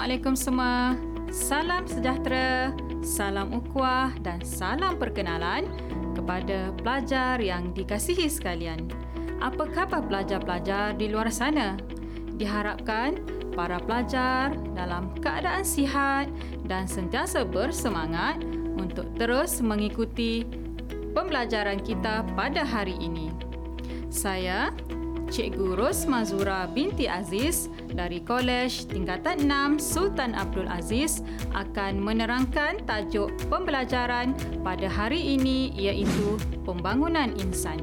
Assalamualaikum semua. Salam sejahtera, salam ukhuwah dan salam perkenalan kepada pelajar yang dikasihi sekalian. Apa khabar pelajar-pelajar di luar sana? Diharapkan para pelajar dalam keadaan sihat dan sentiasa bersemangat untuk terus mengikuti pembelajaran kita pada hari ini. Saya Cikgu Ros Mazura binti Aziz dari Kolej Tingkatan 6 Sultan Abdul Aziz akan menerangkan tajuk pembelajaran pada hari ini iaitu Pembangunan Insan.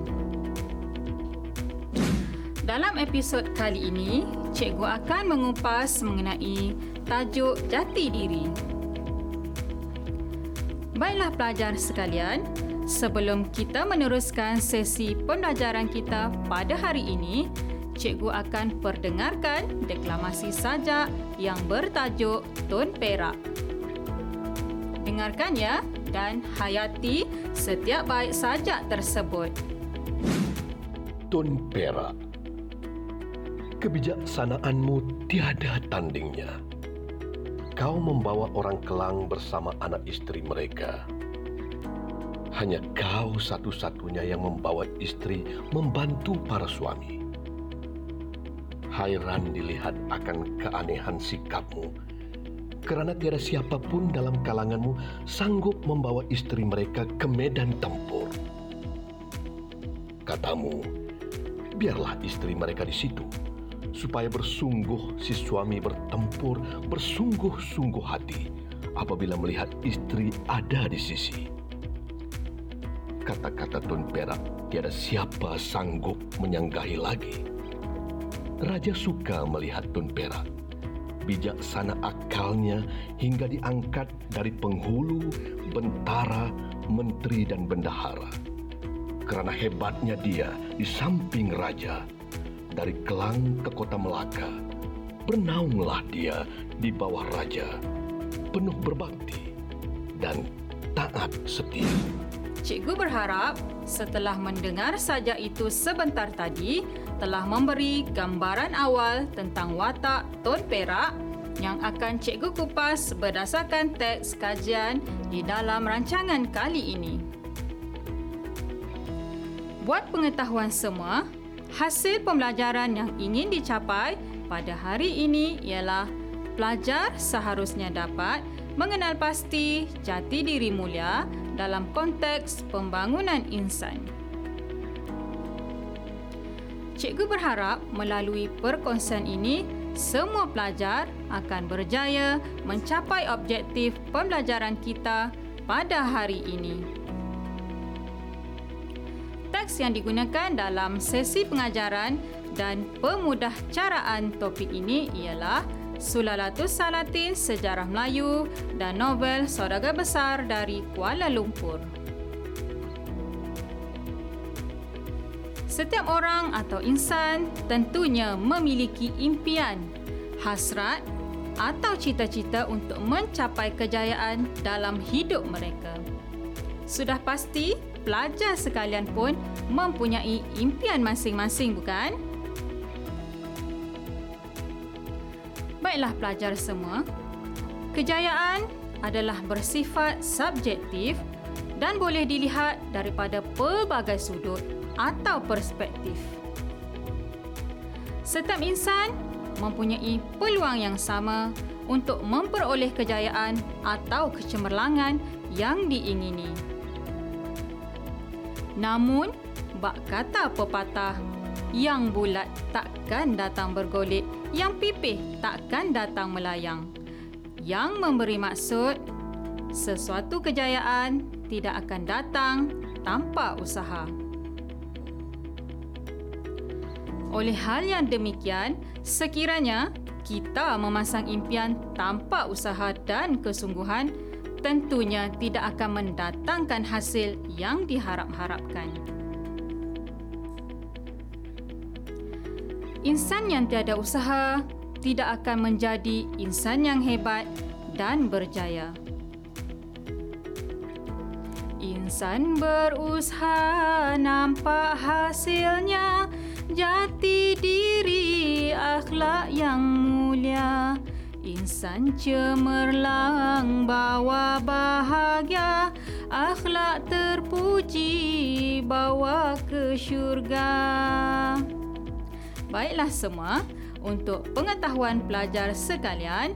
Dalam episod kali ini, cikgu akan mengupas mengenai tajuk jati diri. Baiklah pelajar sekalian, Sebelum kita meneruskan sesi pembelajaran kita pada hari ini, cikgu akan perdengarkan deklamasi sajak yang bertajuk Tun Perak. Dengarkan ya dan hayati setiap bait sajak tersebut. Tun Perak Kebijaksanaanmu tiada tandingnya. Kau membawa orang kelang bersama anak istri mereka hanya kau satu-satunya yang membawa istri membantu para suami. Hairan dilihat akan keanehan sikapmu, kerana tiada siapa pun dalam kalanganmu sanggup membawa istri mereka ke medan tempur. Katamu, biarlah istri mereka di situ, supaya bersungguh si suami bertempur bersungguh-sungguh hati apabila melihat istri ada di sisi kata-kata Tun Perak tiada siapa sanggup menyanggahi lagi. Raja suka melihat Tun Perak. Bijaksana akalnya hingga diangkat dari penghulu, bentara, menteri dan bendahara. Kerana hebatnya dia di samping raja, dari Kelang ke kota Melaka, bernaunglah dia di bawah raja, penuh berbakti dan taat setia. Cikgu berharap setelah mendengar saja itu sebentar tadi telah memberi gambaran awal tentang watak Tun Perak yang akan cikgu kupas berdasarkan teks kajian di dalam rancangan kali ini. Buat pengetahuan semua, hasil pembelajaran yang ingin dicapai pada hari ini ialah pelajar seharusnya dapat mengenal pasti jati diri mulia dalam konteks pembangunan insan. Cikgu berharap melalui perkongsian ini, semua pelajar akan berjaya mencapai objektif pembelajaran kita pada hari ini. Teks yang digunakan dalam sesi pengajaran dan pemudah caraan topik ini ialah Sulalatus Salatin Sejarah Melayu dan novel Saudagar Besar dari Kuala Lumpur. Setiap orang atau insan tentunya memiliki impian, hasrat atau cita-cita untuk mencapai kejayaan dalam hidup mereka. Sudah pasti pelajar sekalian pun mempunyai impian masing-masing bukan? Baiklah pelajar semua, kejayaan adalah bersifat subjektif dan boleh dilihat daripada pelbagai sudut atau perspektif. Setiap insan mempunyai peluang yang sama untuk memperoleh kejayaan atau kecemerlangan yang diingini. Namun, bak kata pepatah, yang bulat takkan datang bergolek yang pipih takkan datang melayang. Yang memberi maksud, sesuatu kejayaan tidak akan datang tanpa usaha. Oleh hal yang demikian, sekiranya kita memasang impian tanpa usaha dan kesungguhan, tentunya tidak akan mendatangkan hasil yang diharap-harapkan. Insan yang tiada usaha tidak akan menjadi insan yang hebat dan berjaya. Insan berusaha nampak hasilnya jati diri akhlak yang mulia. Insan cemerlang bawa bahagia Akhlak terpuji bawa ke syurga Baiklah semua, untuk pengetahuan pelajar sekalian,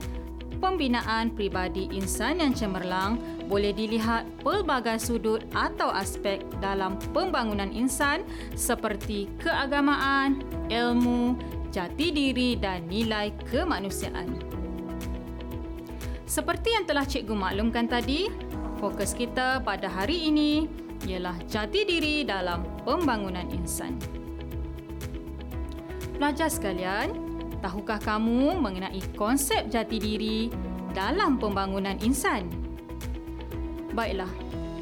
pembinaan pribadi insan yang cemerlang boleh dilihat pelbagai sudut atau aspek dalam pembangunan insan seperti keagamaan, ilmu, jati diri dan nilai kemanusiaan. Seperti yang telah cikgu maklumkan tadi, fokus kita pada hari ini ialah jati diri dalam pembangunan insan. Pelajar sekalian, Tahukah kamu mengenai konsep jati diri dalam pembangunan insan? Baiklah,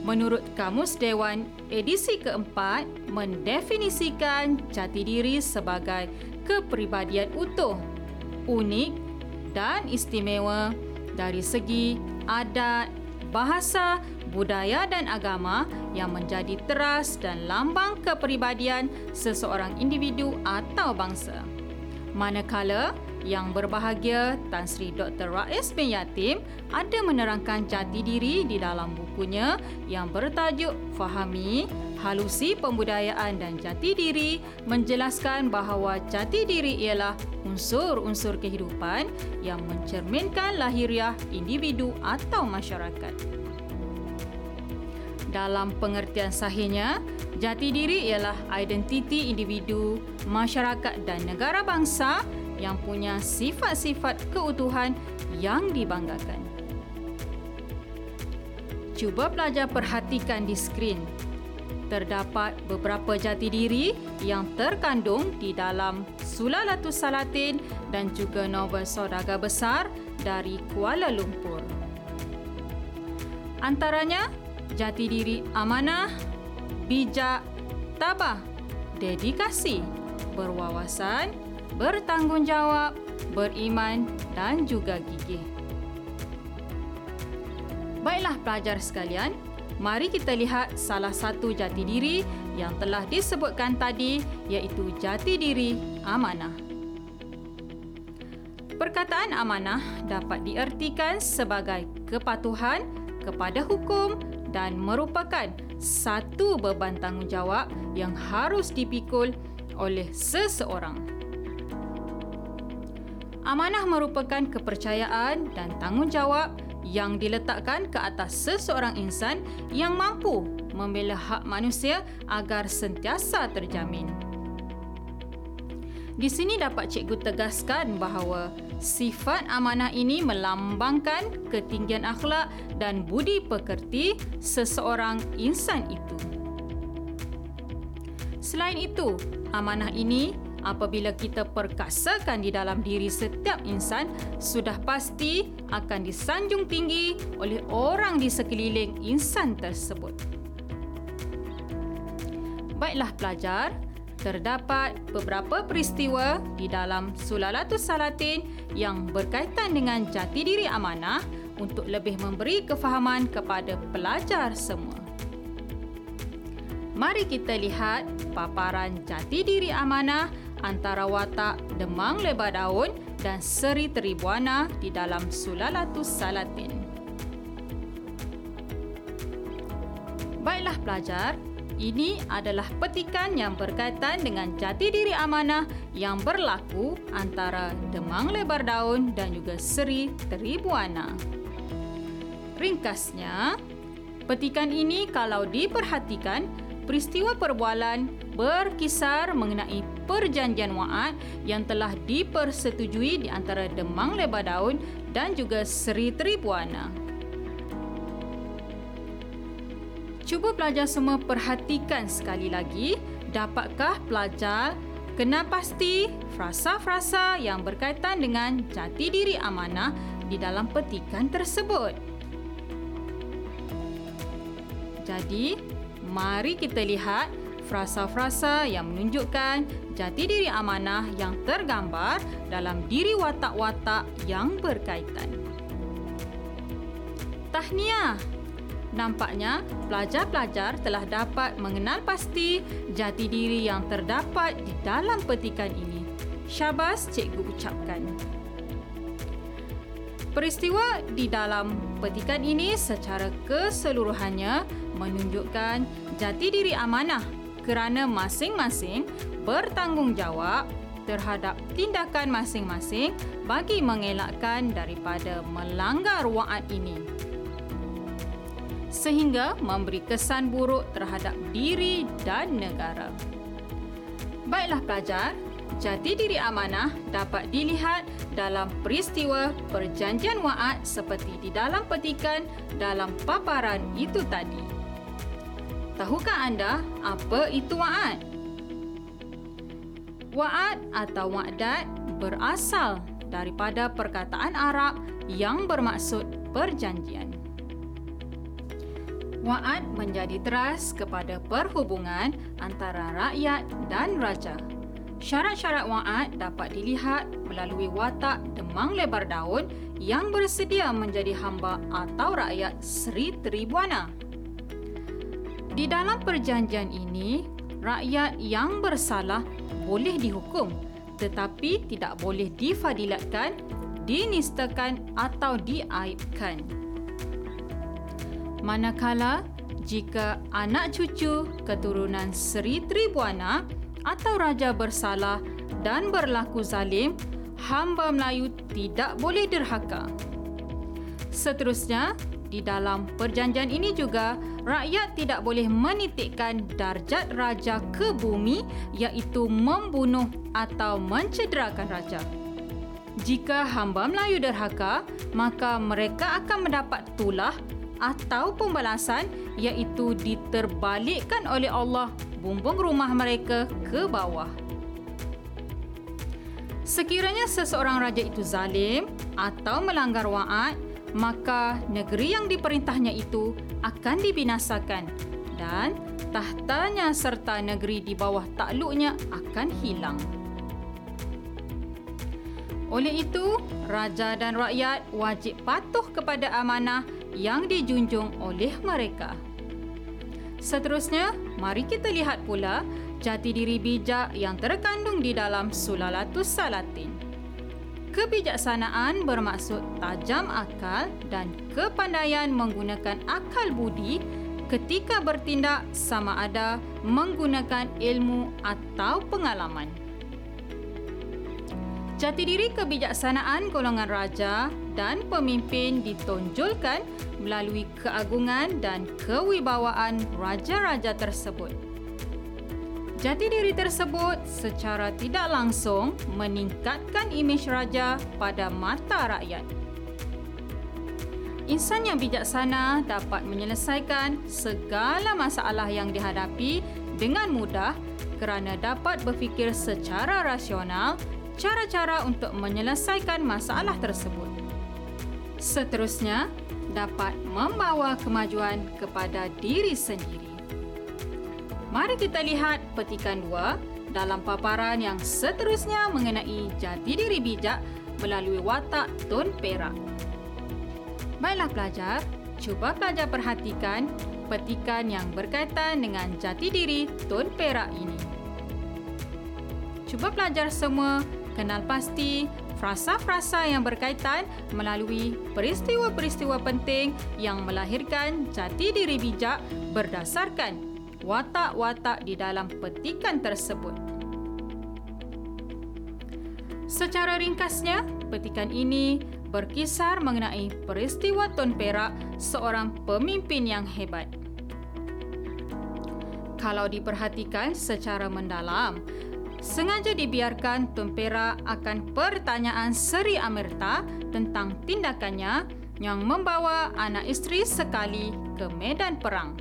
menurut Kamus Dewan edisi keempat mendefinisikan jati diri sebagai kepribadian utuh, unik dan istimewa dari segi adat, bahasa, budaya dan agama yang menjadi teras dan lambang kepribadian seseorang individu atau bangsa. Manakala yang berbahagia Tan Sri Dr. Rais bin Yatim ada menerangkan jati diri di dalam bukunya yang bertajuk Fahami Halusi Pembudayaan dan Jati Diri menjelaskan bahawa jati diri ialah unsur-unsur kehidupan yang mencerminkan lahiriah individu atau masyarakat. Dalam pengertian sahihnya, jati diri ialah identiti individu, masyarakat dan negara bangsa yang punya sifat-sifat keutuhan yang dibanggakan. Cuba pelajar perhatikan di skrin. Terdapat beberapa jati diri yang terkandung di dalam Sulalatus Salatin dan juga novel Saudagar Besar dari Kuala Lumpur. Antaranya, jati diri amanah, bijak, tabah, dedikasi, berwawasan, bertanggungjawab, beriman dan juga gigih. Baiklah pelajar sekalian, mari kita lihat salah satu jati diri yang telah disebutkan tadi iaitu jati diri amanah. Perkataan amanah dapat diartikan sebagai kepatuhan kepada hukum dan merupakan satu beban tanggungjawab yang harus dipikul oleh seseorang. Amanah merupakan kepercayaan dan tanggungjawab yang diletakkan ke atas seseorang insan yang mampu membela hak manusia agar sentiasa terjamin. Di sini dapat cikgu tegaskan bahawa sifat amanah ini melambangkan ketinggian akhlak dan budi pekerti seseorang insan itu. Selain itu, amanah ini apabila kita perkasakan di dalam diri setiap insan sudah pasti akan disanjung tinggi oleh orang di sekeliling insan tersebut. Baiklah pelajar, terdapat beberapa peristiwa di dalam Sulalatus Salatin yang berkaitan dengan jati diri amanah untuk lebih memberi kefahaman kepada pelajar semua. Mari kita lihat paparan jati diri amanah antara watak Demang Lebar Daun dan Seri Teribuana di dalam Sulalatus Salatin. Baiklah pelajar, ini adalah petikan yang berkaitan dengan jati diri amanah yang berlaku antara Demang Lebar Daun dan juga Seri Teribuana. Ringkasnya, petikan ini kalau diperhatikan, peristiwa perbualan berkisar mengenai perjanjian wa'ad yang telah dipersetujui di antara Demang Lebar Daun dan juga Seri Teribuana. Cuba pelajar semua perhatikan sekali lagi, dapatkah pelajar kena pasti frasa-frasa yang berkaitan dengan jati diri amanah di dalam petikan tersebut? Jadi, mari kita lihat frasa-frasa yang menunjukkan jati diri amanah yang tergambar dalam diri watak-watak yang berkaitan. Tahniah! Nampaknya pelajar-pelajar telah dapat mengenal pasti jati diri yang terdapat di dalam petikan ini. Syabas cikgu ucapkan. Peristiwa di dalam petikan ini secara keseluruhannya menunjukkan jati diri amanah kerana masing-masing bertanggungjawab terhadap tindakan masing-masing bagi mengelakkan daripada melanggar wa'ad ini sehingga memberi kesan buruk terhadap diri dan negara. Baiklah pelajar, jati diri amanah dapat dilihat dalam peristiwa perjanjian wa'ad seperti di dalam petikan dalam paparan itu tadi. Tahukah anda apa itu wa'ad? Wa'ad atau wa'dat berasal daripada perkataan Arab yang bermaksud perjanjian. Wa'ad menjadi teras kepada perhubungan antara rakyat dan raja. Syarat-syarat wa'ad dapat dilihat melalui watak demang lebar daun yang bersedia menjadi hamba atau rakyat Sri Tribuana. Di dalam perjanjian ini, rakyat yang bersalah boleh dihukum tetapi tidak boleh difadilatkan, dinistakan atau diaibkan manakala jika anak cucu keturunan Seri Tribuana atau raja bersalah dan berlaku zalim, hamba Melayu tidak boleh derhaka. Seterusnya, di dalam perjanjian ini juga, rakyat tidak boleh menitikkan darjat raja ke bumi iaitu membunuh atau mencederakan raja. Jika hamba Melayu derhaka, maka mereka akan mendapat tulah atau pembalasan iaitu diterbalikkan oleh Allah bumbung rumah mereka ke bawah. Sekiranya seseorang raja itu zalim atau melanggar wa'ad, maka negeri yang diperintahnya itu akan dibinasakan dan tahtanya serta negeri di bawah takluknya akan hilang. Oleh itu, raja dan rakyat wajib patuh kepada amanah yang dijunjung oleh mereka. Seterusnya, mari kita lihat pula jati diri bijak yang terkandung di dalam Sulalatus Salatin. Kebijaksanaan bermaksud tajam akal dan kepandaian menggunakan akal budi ketika bertindak sama ada menggunakan ilmu atau pengalaman. Jati diri kebijaksanaan golongan raja dan pemimpin ditonjolkan melalui keagungan dan kewibawaan raja-raja tersebut. Jati diri tersebut secara tidak langsung meningkatkan imej raja pada mata rakyat. Insan yang bijaksana dapat menyelesaikan segala masalah yang dihadapi dengan mudah kerana dapat berfikir secara rasional cara-cara untuk menyelesaikan masalah tersebut. Seterusnya, dapat membawa kemajuan kepada diri sendiri. Mari kita lihat petikan dua dalam paparan yang seterusnya mengenai jati diri bijak melalui watak Tun Perak. Baiklah pelajar, cuba pelajar perhatikan petikan yang berkaitan dengan jati diri Tun Perak ini. Cuba pelajar semua kenal pasti frasa-frasa yang berkaitan melalui peristiwa-peristiwa penting yang melahirkan jati diri bijak berdasarkan watak-watak di dalam petikan tersebut. Secara ringkasnya, petikan ini berkisar mengenai peristiwa Tun Perak, seorang pemimpin yang hebat. Kalau diperhatikan secara mendalam, sengaja dibiarkan Tumpera akan pertanyaan Seri Amerta tentang tindakannya yang membawa anak isteri sekali ke medan perang.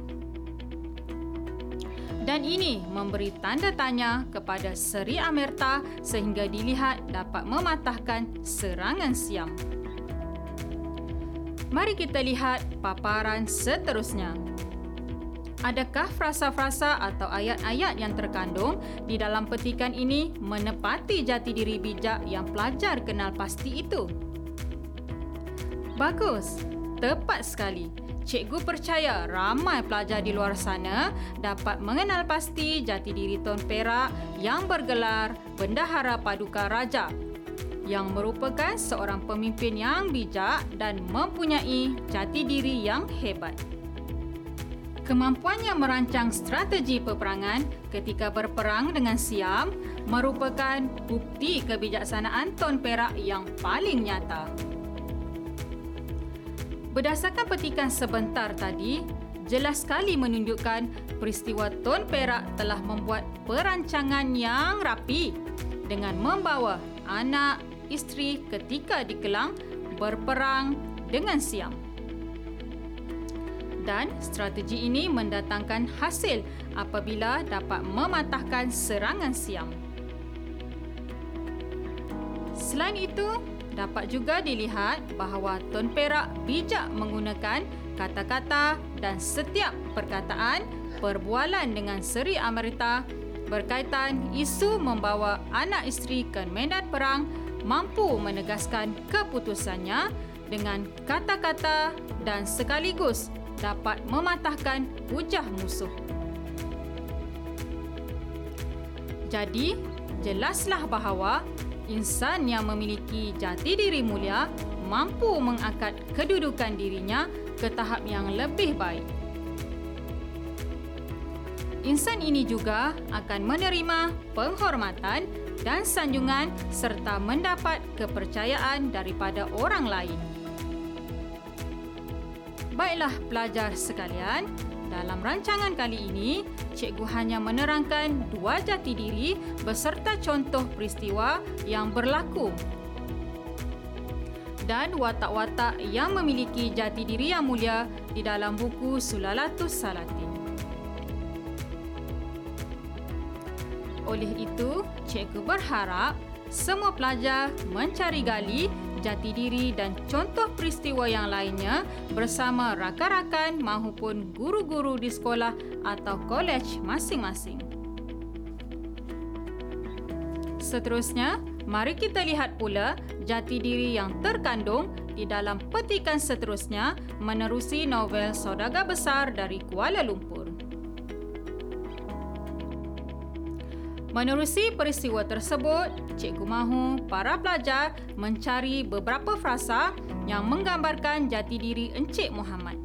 Dan ini memberi tanda tanya kepada Seri Amerta sehingga dilihat dapat mematahkan serangan Siam. Mari kita lihat paparan seterusnya. Adakah frasa-frasa atau ayat-ayat yang terkandung di dalam petikan ini menepati jati diri bijak yang pelajar kenal pasti itu? Bagus, tepat sekali. Cikgu percaya ramai pelajar di luar sana dapat mengenal pasti jati diri Tuan Perak yang bergelar Bendahara Paduka Raja yang merupakan seorang pemimpin yang bijak dan mempunyai jati diri yang hebat. Kemampuannya merancang strategi peperangan ketika berperang dengan Siam merupakan bukti kebijaksanaan Tun Perak yang paling nyata. Berdasarkan petikan sebentar tadi, jelas sekali menunjukkan peristiwa Tun Perak telah membuat perancangan yang rapi dengan membawa anak, isteri ketika di Kelang berperang dengan Siam. Dan strategi ini mendatangkan hasil apabila dapat mematahkan serangan Siam. Selain itu, dapat juga dilihat bahawa Tun Perak bijak menggunakan kata-kata dan setiap perkataan perbualan dengan Seri Amerita berkaitan isu membawa anak isteri ke medan perang mampu menegaskan keputusannya dengan kata-kata dan sekaligus dapat mematahkan hujah musuh. Jadi, jelaslah bahawa insan yang memiliki jati diri mulia mampu mengangkat kedudukan dirinya ke tahap yang lebih baik. Insan ini juga akan menerima penghormatan dan sanjungan serta mendapat kepercayaan daripada orang lain. Baiklah pelajar sekalian, dalam rancangan kali ini, cikgu hanya menerangkan dua jati diri beserta contoh peristiwa yang berlaku dan watak-watak yang memiliki jati diri yang mulia di dalam buku Sulalatus Salatin. Oleh itu, cikgu berharap semua pelajar mencari gali jati diri dan contoh peristiwa yang lainnya bersama rakan-rakan maupun guru-guru di sekolah atau kolej masing-masing. Seterusnya, mari kita lihat pula jati diri yang terkandung di dalam petikan seterusnya menerusi novel Saudagar Besar dari Kuala Lumpur. Menerusi peristiwa tersebut, Cikgu mahu para pelajar mencari beberapa frasa yang menggambarkan jati diri Encik Muhammad.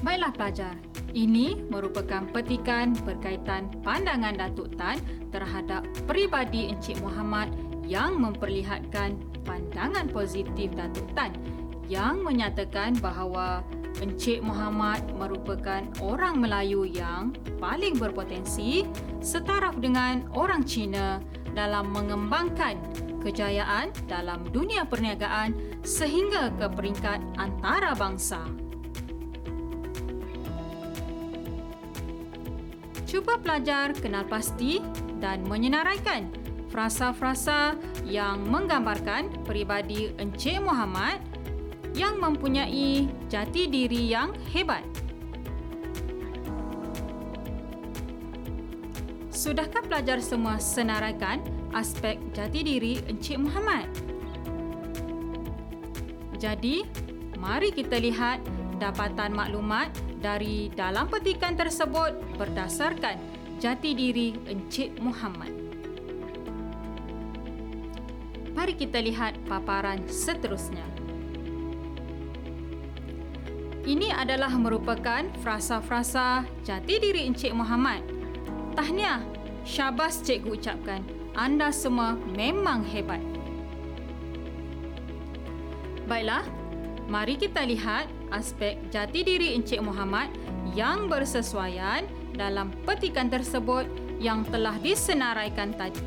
Baiklah pelajar, ini merupakan petikan berkaitan pandangan Datuk Tan terhadap peribadi Encik Muhammad yang memperlihatkan pandangan positif Datuk Tan yang menyatakan bahawa Encik Muhammad merupakan orang Melayu yang paling berpotensi setaraf dengan orang Cina dalam mengembangkan kejayaan dalam dunia perniagaan sehingga ke peringkat antarabangsa. Cuba pelajar kenal pasti dan menyenaraikan frasa-frasa yang menggambarkan peribadi Encik Muhammad yang mempunyai jati diri yang hebat. Sudahkah pelajar semua senaraikan aspek jati diri Encik Muhammad? Jadi, mari kita lihat dapatan maklumat dari dalam petikan tersebut berdasarkan jati diri Encik Muhammad. Mari kita lihat paparan seterusnya. Ini adalah merupakan frasa-frasa jati diri Encik Muhammad. Tahniah, syabas cikgu ucapkan. Anda semua memang hebat. Baiklah, mari kita lihat aspek jati diri Encik Muhammad yang bersesuaian dalam petikan tersebut yang telah disenaraikan tadi.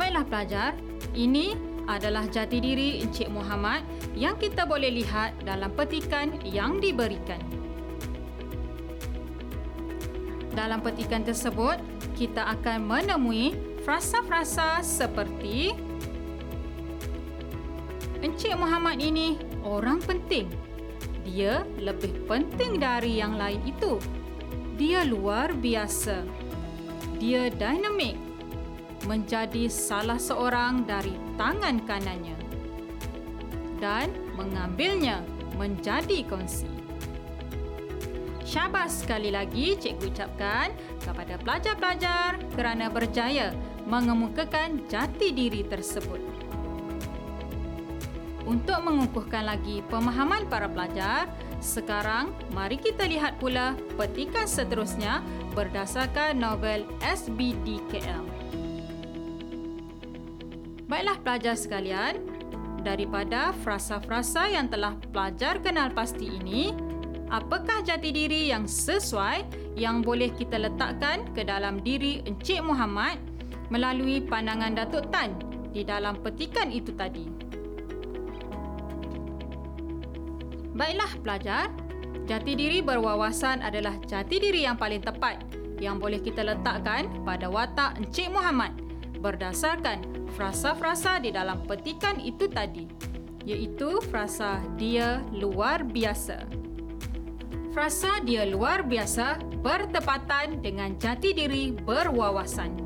Baiklah pelajar, ini adalah jati diri Encik Muhammad yang kita boleh lihat dalam petikan yang diberikan. Dalam petikan tersebut, kita akan menemui frasa-frasa seperti Encik Muhammad ini orang penting. Dia lebih penting dari yang lain itu. Dia luar biasa. Dia dinamik menjadi salah seorang dari tangan kanannya dan mengambilnya menjadi kongsi. Syabas sekali lagi cikgu ucapkan kepada pelajar-pelajar kerana berjaya mengemukakan jati diri tersebut. Untuk mengukuhkan lagi pemahaman para pelajar, sekarang mari kita lihat pula petikan seterusnya berdasarkan novel SBDKL. Baiklah pelajar sekalian, daripada frasa-frasa yang telah pelajar kenal pasti ini, apakah jati diri yang sesuai yang boleh kita letakkan ke dalam diri Encik Muhammad melalui pandangan Datuk Tan di dalam petikan itu tadi? Baiklah pelajar, jati diri berwawasan adalah jati diri yang paling tepat yang boleh kita letakkan pada watak Encik Muhammad berdasarkan frasa-frasa di dalam petikan itu tadi, iaitu frasa dia luar biasa. Frasa dia luar biasa bertepatan dengan jati diri berwawasan.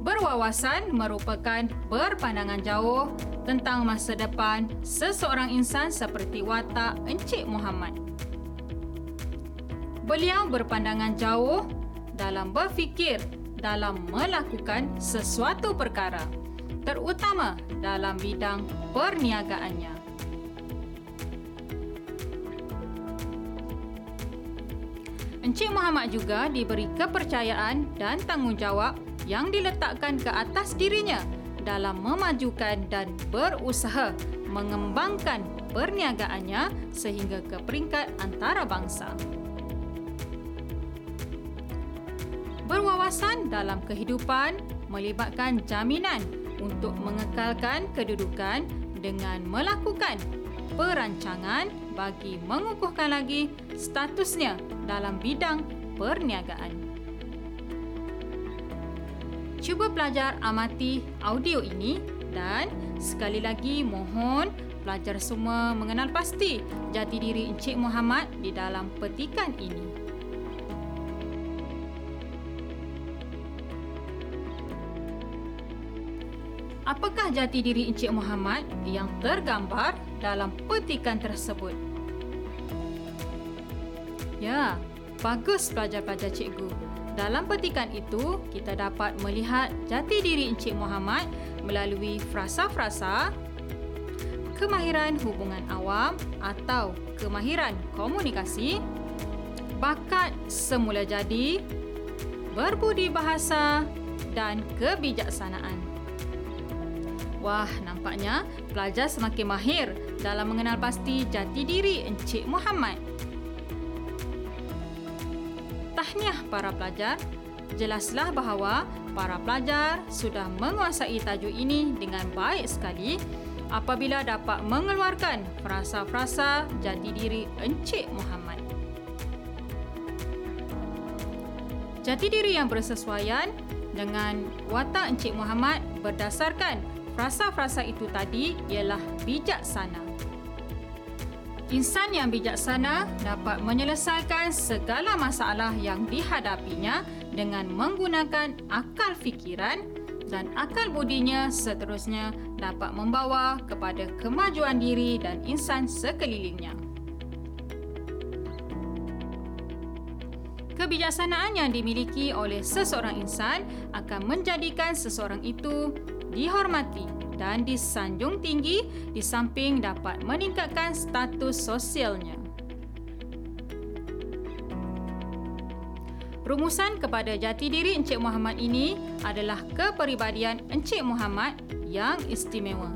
Berwawasan merupakan berpandangan jauh tentang masa depan seseorang insan seperti watak Encik Muhammad. Beliau berpandangan jauh dalam berfikir dalam melakukan sesuatu perkara, terutama dalam bidang perniagaannya. Encik Muhammad juga diberi kepercayaan dan tanggungjawab yang diletakkan ke atas dirinya dalam memajukan dan berusaha mengembangkan perniagaannya sehingga ke peringkat antarabangsa. Berwawasan dalam kehidupan melibatkan jaminan untuk mengekalkan kedudukan dengan melakukan perancangan bagi mengukuhkan lagi statusnya dalam bidang perniagaan. Cuba pelajar amati audio ini dan sekali lagi mohon pelajar semua mengenal pasti jati diri Encik Muhammad di dalam petikan ini. Jati diri Encik Muhammad yang tergambar dalam petikan tersebut? Ya, bagus pelajar-pelajar cikgu. Dalam petikan itu, kita dapat melihat jati diri Encik Muhammad melalui frasa-frasa kemahiran hubungan awam atau kemahiran komunikasi, bakat semula jadi, berbudi bahasa dan kebijaksanaan. Wah, nampaknya pelajar semakin mahir dalam mengenal pasti jati diri Encik Muhammad tahniah para pelajar. Jelaslah bahawa para pelajar sudah menguasai tajuk ini dengan baik sekali apabila dapat mengeluarkan frasa-frasa jati diri Encik Muhammad. Jati diri yang bersesuaian dengan watak Encik Muhammad berdasarkan frasa-frasa itu tadi ialah bijaksana. Insan yang bijaksana dapat menyelesaikan segala masalah yang dihadapinya dengan menggunakan akal fikiran dan akal budinya seterusnya dapat membawa kepada kemajuan diri dan insan sekelilingnya. Kebijaksanaan yang dimiliki oleh seseorang insan akan menjadikan seseorang itu dihormati dan disanjung tinggi di samping dapat meningkatkan status sosialnya. Rumusan kepada jati diri Encik Muhammad ini adalah kepribadian Encik Muhammad yang istimewa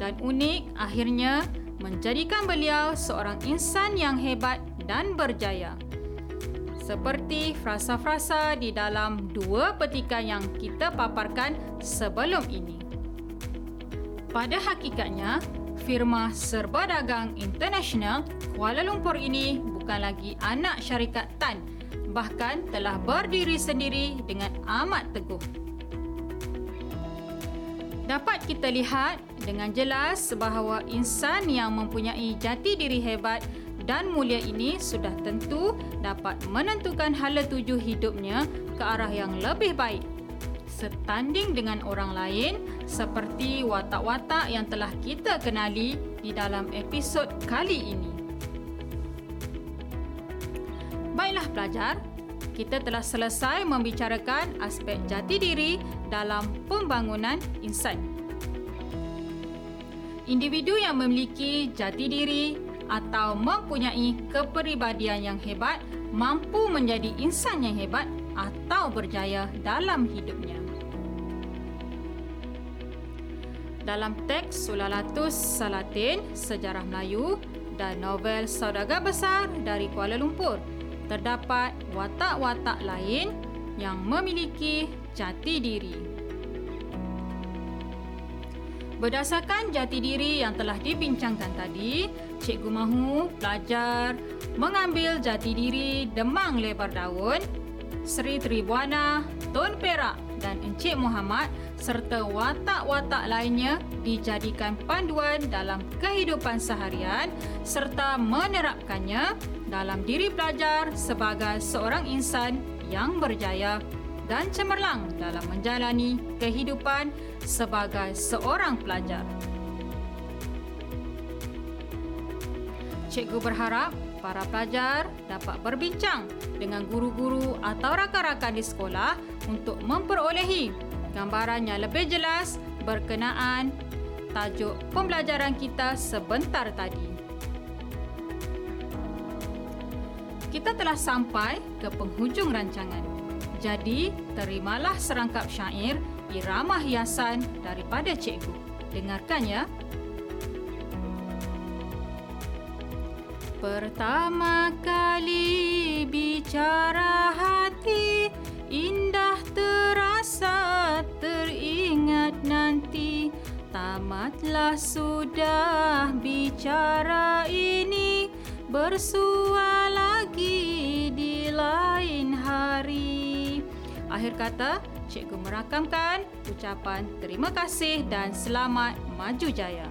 dan unik akhirnya menjadikan beliau seorang insan yang hebat dan berjaya. Seperti frasa-frasa di dalam dua petikan yang kita paparkan sebelum ini. Pada hakikatnya, firma serba dagang internasional Kuala Lumpur ini bukan lagi anak syarikat TAN bahkan telah berdiri sendiri dengan amat teguh. Dapat kita lihat dengan jelas bahawa insan yang mempunyai jati diri hebat dan mulia ini sudah tentu dapat menentukan hala tuju hidupnya ke arah yang lebih baik setanding dengan orang lain seperti watak-watak yang telah kita kenali di dalam episod kali ini. Baiklah pelajar, kita telah selesai membicarakan aspek jati diri dalam pembangunan insan. Individu yang memiliki jati diri atau mempunyai kepribadian yang hebat mampu menjadi insan yang hebat atau berjaya dalam hidupnya. Dalam teks Sulalatus Salatin, Sejarah Melayu dan novel Saudagar Besar dari Kuala Lumpur, terdapat watak-watak lain yang memiliki jati diri. Berdasarkan jati diri yang telah dibincangkan tadi, Cikgu mahu pelajar mengambil jati diri Demang Lebar Daun, Seri Tribuana, Tun Perak dan Encik Muhammad serta watak-watak lainnya dijadikan panduan dalam kehidupan seharian serta menerapkannya dalam diri pelajar sebagai seorang insan yang berjaya dan cemerlang dalam menjalani kehidupan sebagai seorang pelajar. Cikgu berharap para pelajar dapat berbincang dengan guru-guru atau rakan-rakan di sekolah untuk memperolehi gambaran yang lebih jelas berkenaan tajuk pembelajaran kita sebentar tadi. Kita telah sampai ke penghujung rancangan. Jadi, terimalah serangkap syair irama hiasan daripada cikgu. Dengarkan ya. Pertama kali bicara hati Indah terasa teringat nanti Tamatlah sudah bicara ini Bersua lagi Akhir kata, cikgu merakamkan ucapan terima kasih dan selamat maju jaya.